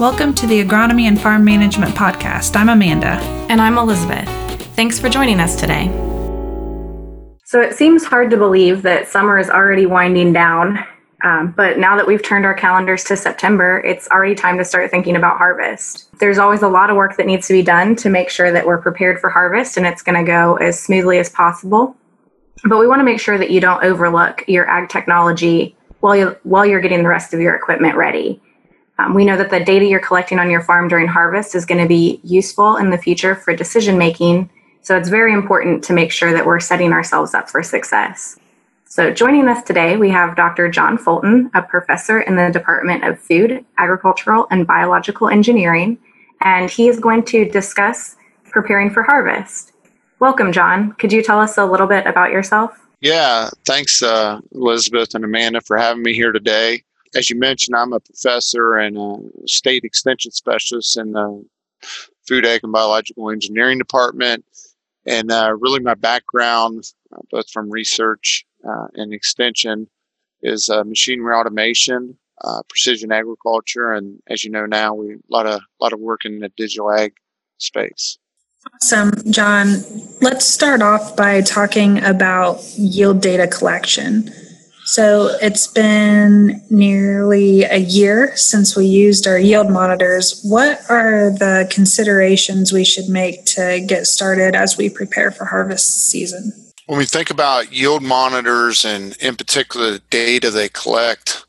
Welcome to the Agronomy and Farm Management Podcast. I'm Amanda. And I'm Elizabeth. Thanks for joining us today. So it seems hard to believe that summer is already winding down. Um, but now that we've turned our calendars to September, it's already time to start thinking about harvest. There's always a lot of work that needs to be done to make sure that we're prepared for harvest and it's going to go as smoothly as possible. But we want to make sure that you don't overlook your ag technology while you while you're getting the rest of your equipment ready. Um, we know that the data you're collecting on your farm during harvest is going to be useful in the future for decision making. So it's very important to make sure that we're setting ourselves up for success. So joining us today, we have Dr. John Fulton, a professor in the Department of Food, Agricultural, and Biological Engineering, and he is going to discuss preparing for harvest. Welcome, John. Could you tell us a little bit about yourself? Yeah, thanks, uh, Elizabeth and Amanda, for having me here today as you mentioned, I'm a professor and a state extension specialist in the Food, Ag, and Biological Engineering Department. And uh, really, my background, uh, both from research uh, and extension, is uh, machinery automation, uh, precision agriculture, and as you know now, we a lot of lot of work in the digital ag space. Awesome, John. Let's start off by talking about yield data collection. So it's been nearly a year since we used our yield monitors. What are the considerations we should make to get started as we prepare for harvest season? When we think about yield monitors and in particular the data they collect,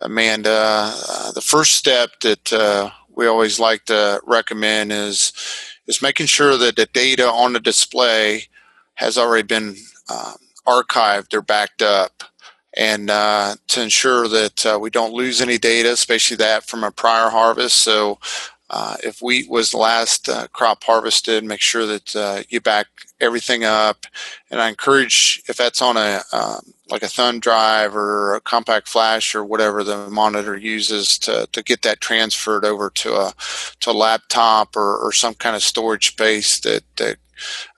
Amanda, uh, the first step that uh, we always like to recommend is is making sure that the data on the display has already been um, archived or backed up and uh, to ensure that uh, we don't lose any data, especially that from a prior harvest. So, uh, if wheat was the last uh, crop harvested, make sure that uh, you back everything up. And I encourage, if that's on a um, like a thumb drive or a compact flash or whatever the monitor uses, to, to get that transferred over to a to a laptop or, or some kind of storage space that that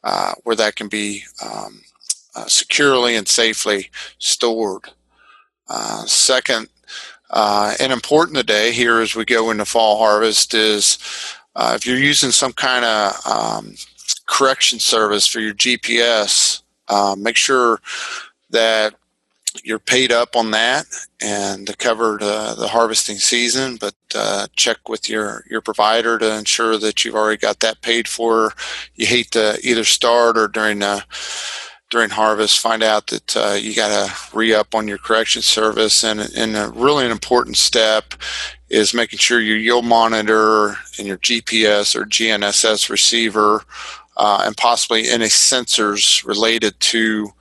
uh, where that can be. Um, uh, securely and safely stored. Uh, second, uh, and important today here as we go into fall harvest is uh, if you're using some kind of um, correction service for your GPS, uh, make sure that you're paid up on that and to cover the, the harvesting season, but uh, check with your, your provider to ensure that you've already got that paid for. You hate to either start or during the during harvest, find out that uh, you got to re up on your correction service. And, and a really an important step is making sure your yield monitor and your GPS or GNSS receiver uh, and possibly any sensors related to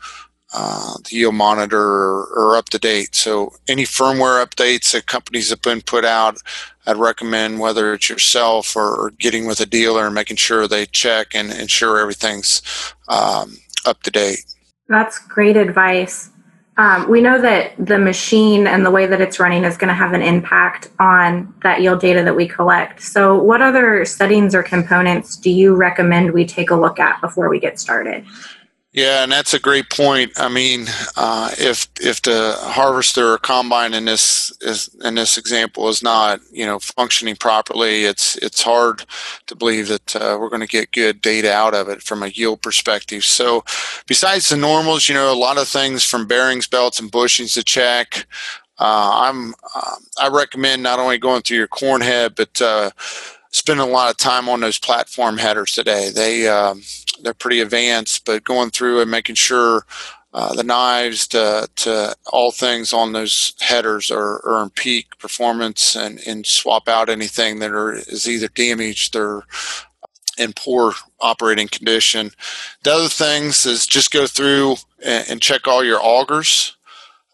uh, the yield monitor are, up to date. So any firmware updates that companies have been put out, I'd recommend whether it's yourself or, getting with a dealer and making sure they check and ensure everything's um, up to date. That's great advice. Um, we know that the machine and the way that it's running is going to have an impact on that yield data that we collect. So, what other settings or components do you recommend we take a look at before we get started? Yeah, and that's a great point. I mean, uh, if if the harvester or combine in this is, in this example is not you know functioning properly, it's it's hard to believe that uh, we're going to get good data out of it from a yield perspective. So, besides the normals, you know, a lot of things from bearings, belts, and bushings to check. Uh, I'm uh, I recommend not only going through your corn head, but uh, spending a lot of time on those platform headers today. They um, they're pretty advanced, but going through and making sure uh, the knives to, to all things on those headers are, are in peak performance and, and swap out anything that are, is either damaged or in poor operating condition. The other things is just go through and, and check all your augers.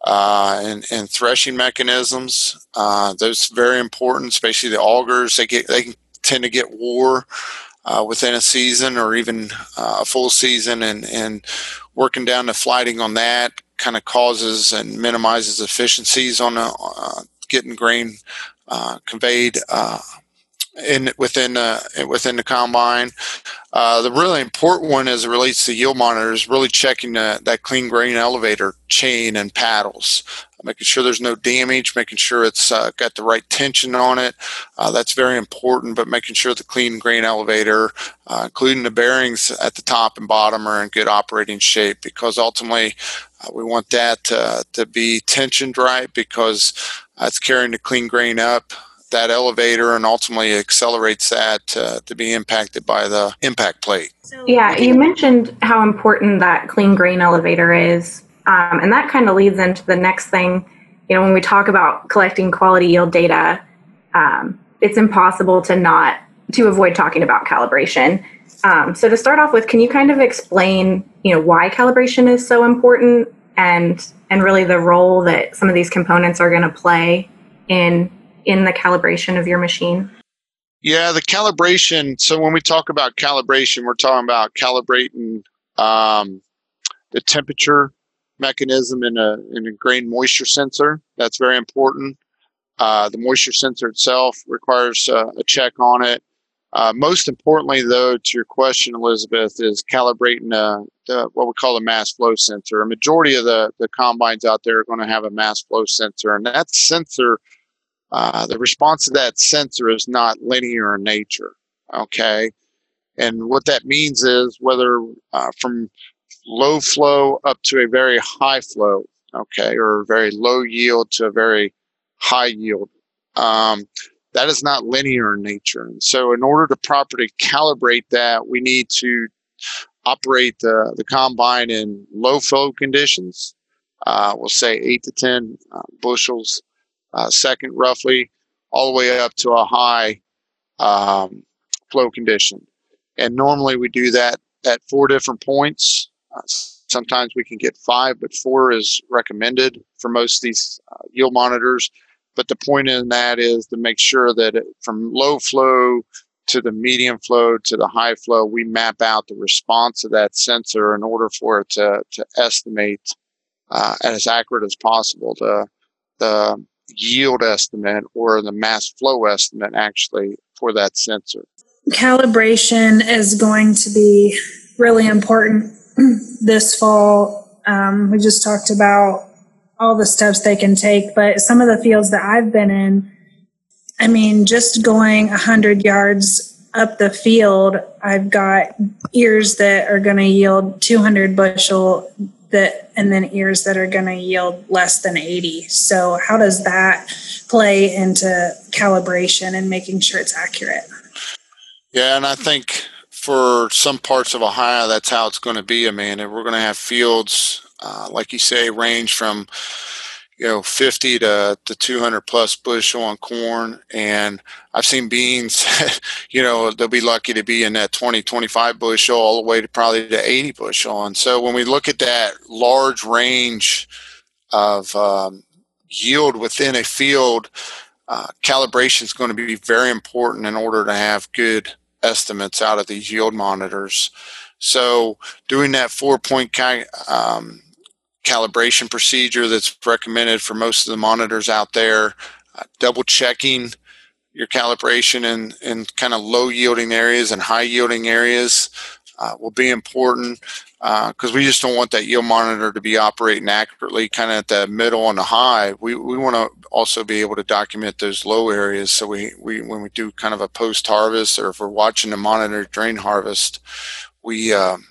Uh, and, and, threshing mechanisms. Uh, those very important, especially the augers. They get they can tend to get wore uh, within a season or even uh, a full season, and and working down the flighting on that kind of causes and minimizes efficiencies on uh, getting grain uh, conveyed uh, in within uh, within the combine. Uh, the really important one as it relates to yield monitors, really checking the, that clean grain elevator chain and paddles. Making sure there's no damage, making sure it's uh, got the right tension on it. Uh, that's very important, but making sure the clean grain elevator, uh, including the bearings at the top and bottom, are in good operating shape because ultimately uh, we want that to be tensioned right because it's carrying the clean grain up that elevator and ultimately accelerates that uh, to be impacted by the impact plate. Yeah, you mentioned how important that clean grain elevator is. Um, and that kind of leads into the next thing. You know, when we talk about collecting quality yield data, um, it's impossible to not to avoid talking about calibration. Um, so to start off with, can you kind of explain, you know, why calibration is so important and and really the role that some of these components are going to play in in the calibration of your machine? Yeah, the calibration. So when we talk about calibration, we're talking about calibrating um, the temperature mechanism in a in a grain moisture sensor. That's very important. Uh, the moisture sensor itself requires uh, a check on it. Uh, most importantly, though, to your question, Elizabeth, is calibrating uh, the, what we call a mass flow sensor. A majority of the, the combines out there are going to have a mass flow sensor, and that sensor uh, the response to that sensor is not linear in nature. Okay. And what that means is whether uh, from low flow up to a very high flow, okay, or very low yield to a very high yield, um, that is not linear in nature. And so, in order to properly calibrate that, we need to operate the, the combine in low flow conditions. Uh, we'll say eight to 10 uh, bushels uh, second roughly, all the way up to a high um, flow condition. And normally we do that at four different points. Sometimes we can get five, but four is recommended for most of these uh, yield monitors. But the point in that is to make sure that it, from low flow to the medium flow to the high flow, we map out the response of that sensor in order for it to, to estimate uh, as accurate as possible the, the yield estimate or the mass flow estimate actually for that sensor. Calibration is going to be really important this fall. Um, we just talked about all the steps they can take, but some of the fields that I've been in, I mean, just going 100 yards up the field, I've got ears that are going to yield 200 bushel that and then ears that are going to yield less than 80 so how does that play into calibration and making sure it's accurate yeah and i think for some parts of ohio that's how it's going to be amanda. We're going to have fields uh, like you say range from you know 50 to, to 200 plus bushel on corn. And i've seen beans you know they'll be lucky to be in that 20 25 bushel all the way to probably to 80 bushel. And so when we look at that large range of um, yield within a field uh, calibration is going to be very important in order to have good estimates out of these yield monitors so doing that four point um, calibration procedure that's recommended for most of the monitors out there. Uh, double checking your calibration in, in kind of low yielding areas and high yielding areas uh, will be important because uh, we just don't want that yield monitor to be operating accurately kind of at the middle and the high. We, we want to also be able to document those low areas. So we, we when we do kind of a post harvest or if we're watching the monitor during harvest, we um,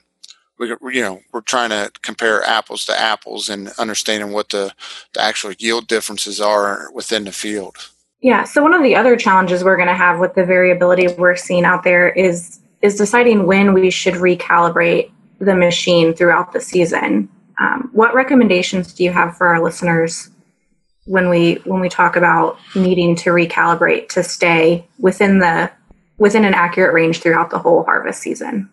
we, you know we're trying to compare apples to apples and understanding what the, the actual yield differences are within the field. Yeah. So one of the other challenges we're going to have with the variability we're seeing out there is is deciding when we should recalibrate the machine throughout the season um, what recommendations do you have for our listeners when we when we talk about needing to recalibrate to stay within the within an accurate range throughout the whole harvest season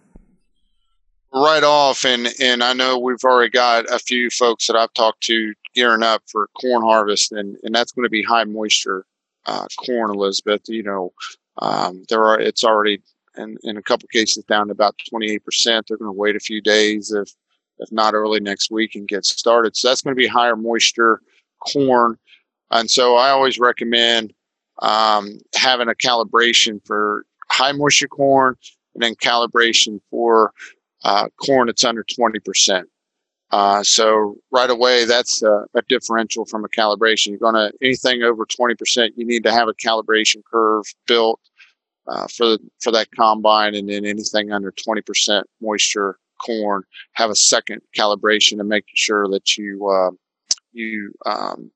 right off, and and I know we've already got a few folks that I've talked to gearing up for corn harvest, and and that's going to be high moisture uh, corn, Elizabeth. You know, um, there are it's already in, in a couple cases down to about 28%. They're going to wait a few days if if not early next week and get started. So that's going to be higher moisture corn, and so I always recommend um, having a calibration for high moisture corn and then calibration for uh, corn, that's under 20%. Uh, so right away, that's a, a, differential from a calibration. You're going to anything over 20%, you need to have a calibration curve built uh, for for that combine, and then anything under 20% moisture corn, have a second calibration to make sure that you uh, you um,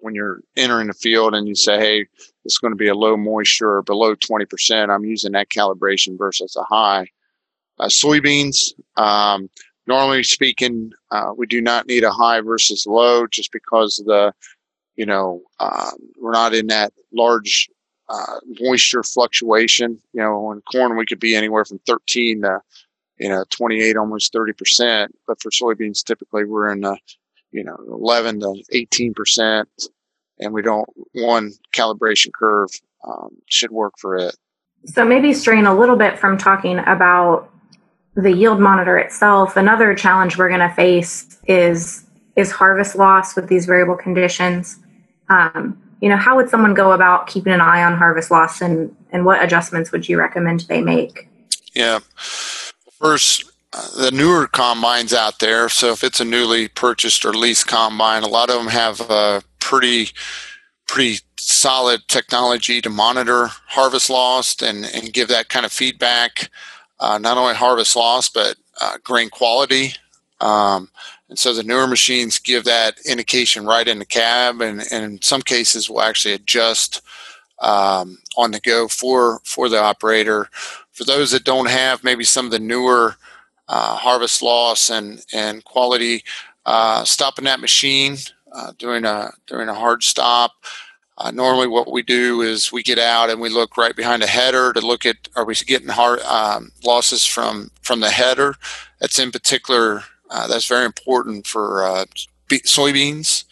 when you're entering the field and you say, hey, it's going to be a low moisture or below 20%, I'm using that calibration versus a high. Uh, soybeans, um, normally speaking, uh, we do not need a high versus low just because the, you know, um, we're not in that large uh, moisture fluctuation. You know, in corn, we could be anywhere from 13 to, you know, 28, almost 30%. But for soybeans, typically we're in the, you know, 11 to 18%. And we don't, one calibration curve um, should work for it. So maybe straying a little bit from talking about the yield monitor itself, another challenge we're going to face is is harvest loss with these variable conditions. Um, you know, how would someone go about keeping an eye on harvest loss, and and what adjustments would you recommend they make? Yeah, first. The newer combines out there. So if it's a newly purchased or leased combine, a lot of them have a pretty, pretty solid technology to monitor harvest loss and, and give that kind of feedback uh, not only harvest loss but uh, grain quality. Um, and so the newer machines give that indication right in the cab, and, and in some cases will actually adjust um, on the go for for the operator. For those that don't have maybe some of the newer uh, harvest loss and and quality, uh, stopping that machine, uh, doing a doing a hard stop, uh, normally, what we do is we get out and we look right behind the header to look at are we getting hard um, losses from from the header. That's in particular uh, that's very important for uh, soybeans.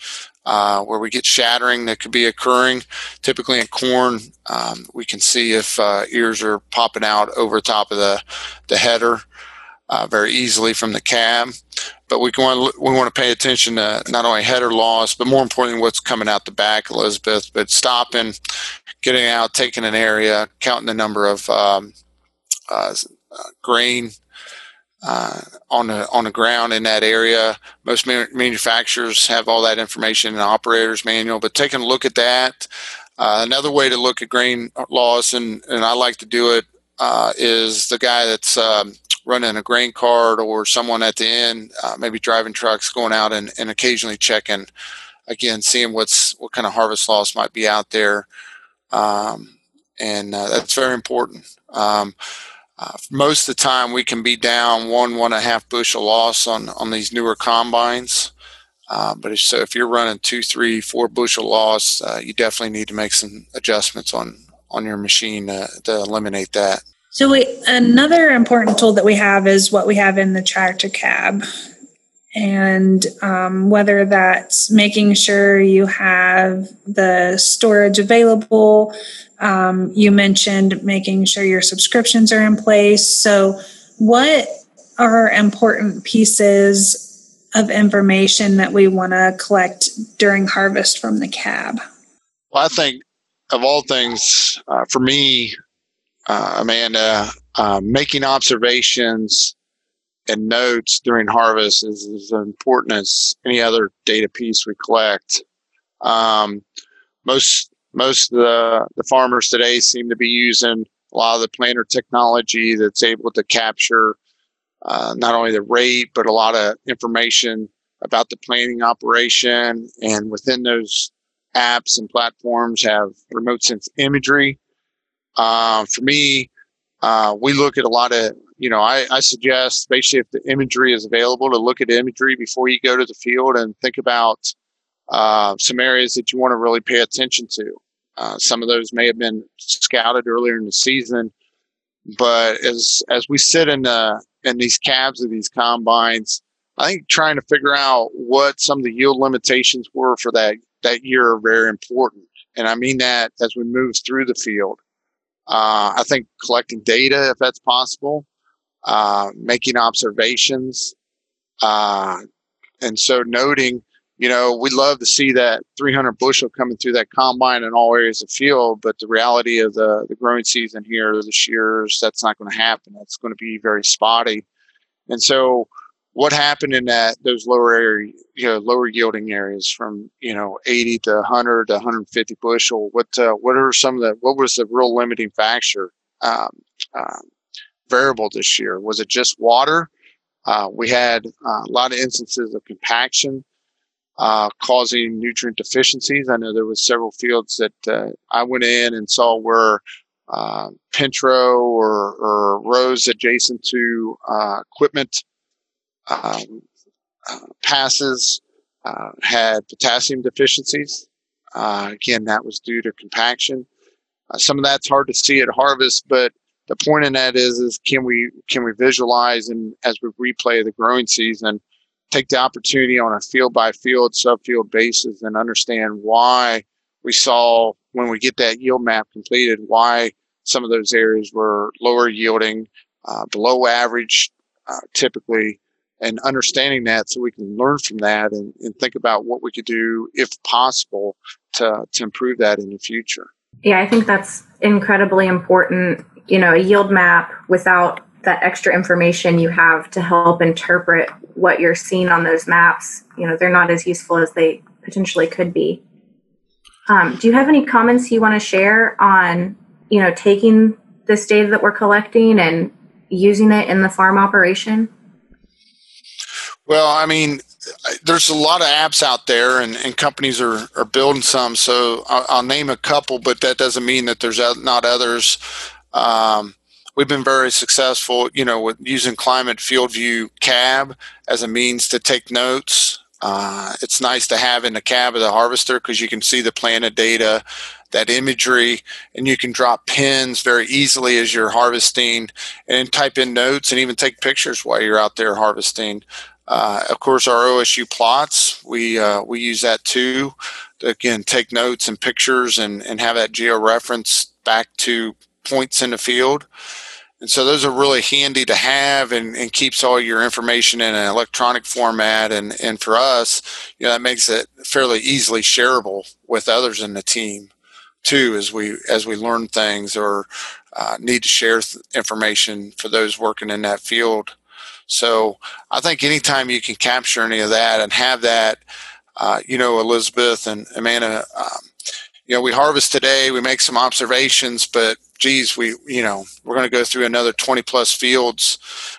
Uh, where we get shattering that could be occurring. Typically in corn, um, we can see if uh, ears are popping out over top of the, the header uh, very easily from the cab. But we want we want to pay attention to not only header loss, but more importantly, what's coming out the back, Elizabeth. But stopping, getting out, taking an area, counting the number of um, grain uh, on the on the ground in that area. Most manufacturers have all that information in the operator's manual. But taking a look at that, uh, another way to look at grain loss, and and I like to do it, uh, is the guy that's um, running a grain cart or someone at the end, uh, maybe driving trucks, going out and, and occasionally checking, again, seeing what's what kind of harvest loss might be out there, um, and uh, that's very important. Um, uh, most of the time, we can be down one one and a half bushel loss on on these newer combines. Uh, but if, so if you're running two, three, four bushel loss, uh, you definitely need to make some adjustments on on your machine to eliminate that. So we, another important tool that we have is what we have in the tractor cab. And um, whether that's making sure you have the storage available. Um, you mentioned making sure your subscriptions are in place. So, what are important pieces of information that we want to collect during harvest from the cab? Well, I think of all things, uh, for me, uh, Amanda, uh, making observations and notes during harvest is as important as any other data piece we collect. Um, most most of the, the farmers today seem to be using a lot of the planter technology that's able to capture uh, not only the rate but a lot of information about the planting operation and within those apps and platforms have remote sense imagery uh, for me, uh, we look at a lot of, you know, I, I suggest, especially if the imagery is available, to look at imagery before you go to the field and think about uh, some areas that you want to really pay attention to. Uh, some of those may have been scouted earlier in the season, but as as we sit in the in these cabs of these combines, I think trying to figure out what some of the yield limitations were for that that year are very important. And I mean that as we move through the field. Uh, I think collecting data, if that's possible, uh, making observations, uh, and so noting, you know, we love to see that 300 bushel coming through that combine in all areas of field, but the reality of the, the growing season here, the shears, that's not going to happen. That's going to be very spotty. And so what happened in that those lower area, you know, lower yielding areas from you know 80 to 100 to 150 bushel? What uh, what are some of the what was the real limiting factor um, um, variable this year? Was it just water? Uh, we had uh, a lot of instances of compaction uh, causing nutrient deficiencies. I know there was several fields that uh, I went in and saw where uh, Pentro or, or rows adjacent to equipment um, passes had potassium deficiencies. Again, that was due to compaction. Uh, some of that's hard to see at harvest, but the point in that is, is can we can we visualize and as we replay the growing season, take the opportunity on a field by field, subfield basis, and understand why we saw when we get that yield map completed, why some of those areas were lower yielding, uh, below average, uh, typically, and understanding that so we can learn from that and, and think about what we could do, if possible, to, to improve that in the future. Yeah, I think that's incredibly important. You know, a yield map without that extra information you have to help interpret what you're seeing on those maps, you know, they're not as useful as they potentially could be. Um, do you have any comments you want to share on, you know, taking this data that we're collecting and using it in the farm operation? Well, I mean, there's a lot of apps out there, and, and companies are, are building some. So I'll, I'll name a couple, but that doesn't mean that there's not others. Um, we've been very successful, you know, with using Climate FieldView Cab as a means to take notes. Uh, it's nice to have in the cab of the harvester because you can see the planted data, that imagery, and you can drop pins very easily as you're harvesting and type in notes and even take pictures while you're out there harvesting. Uh, of course, our OSU plots, we, uh, we use that too to, again, take notes and pictures and, and have that geo reference back to points in the field. And so those are really handy to have and, and keeps all your information in an electronic format. And, and for us, you know, that makes it fairly easily shareable with others in the team too, as we, as we learn things or uh, need to share th- information for those working in that field. So I think anytime you can capture any of that and have that, uh, you know, Elizabeth and Amanda, um, you know, we harvest today, we make some observations, but geez, we, you know, we're going to go through another 20 plus fields.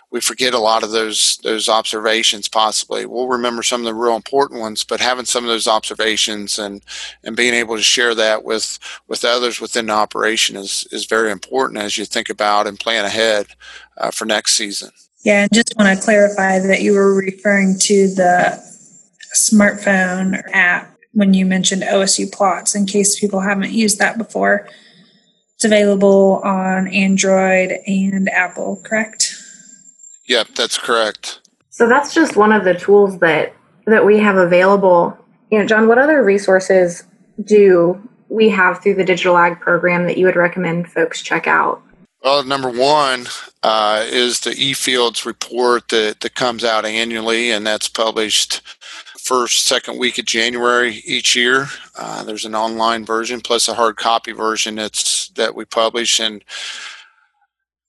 We forget a lot of those, those observations possibly. We'll remember some of the real important ones, but having some of those observations and, and being able to share that with, with others within the operation is, is very important as you think about and plan ahead uh, for next season. Yeah, and just want to clarify that you were referring to the smartphone app when you mentioned OSU plots in case people haven't used that before. It's available on Android and Apple, correct? Yep, that's correct. So that's just one of the tools that that we have available. You know, John, what other resources do we have through the digital ag program that you would recommend folks check out? Well, number one uh, is the eFields report that, that comes out annually, and that's published first, second week of January each year. Uh, there's an online version plus a hard copy version that's that we publish, and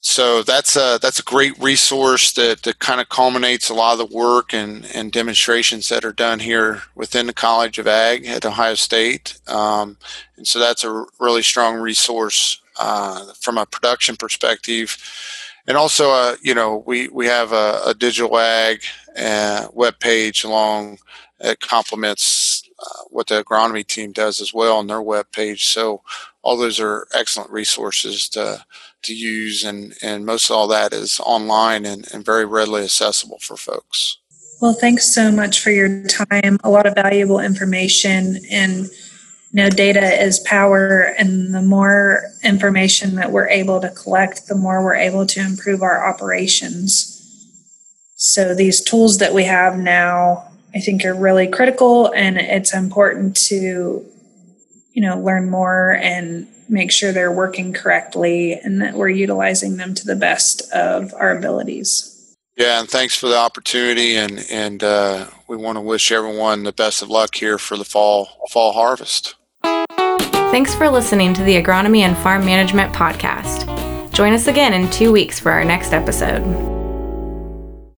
so that's a that's a great resource that, that kind of culminates a lot of the work and, and demonstrations that are done here within the College of Ag at Ohio State. Um, and so that's a really strong resource uh, from a production perspective. And also, uh, you know, we, we have a, a digital ag uh, web page along it complements uh, what the agronomy team does as well on their web page. So all those are excellent resources to to use, and and most of all that is online and, and very readily accessible for folks. Well, thanks so much for your time. A lot of valuable information and. You know, data is power, and the more information that we're able to collect, the more we're able to improve our operations. So, these tools that we have now I think are really critical and it's important to you know learn more and make sure they're working correctly and that we're utilizing them to the best of our abilities. Yeah, and thanks for the opportunity and and uh, we want to wish everyone the best of luck here for the fall fall harvest. Thanks for listening to the Agronomy and Farm Management podcast. Join us again in 2 weeks for our next episode.